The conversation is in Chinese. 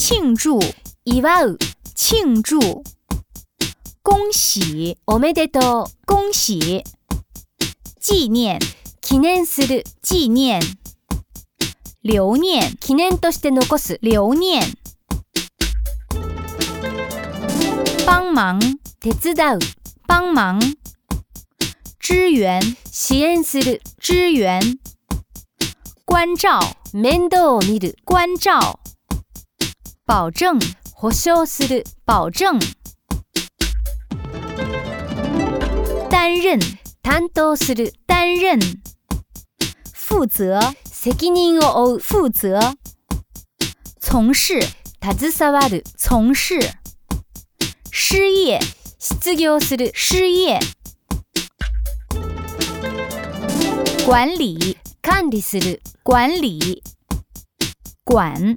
庆祝，イヴォ！庆祝，恭喜，おめでとう！恭喜，纪念，記念する，纪念，留念，記念として残す，留念，帮忙，手伝う，帮忙，支援，支援する，支援，关照，面倒見る，关照。保证，保证，担任，担任，负责，负责，从事，从事，失业，失业，管理，管理，管。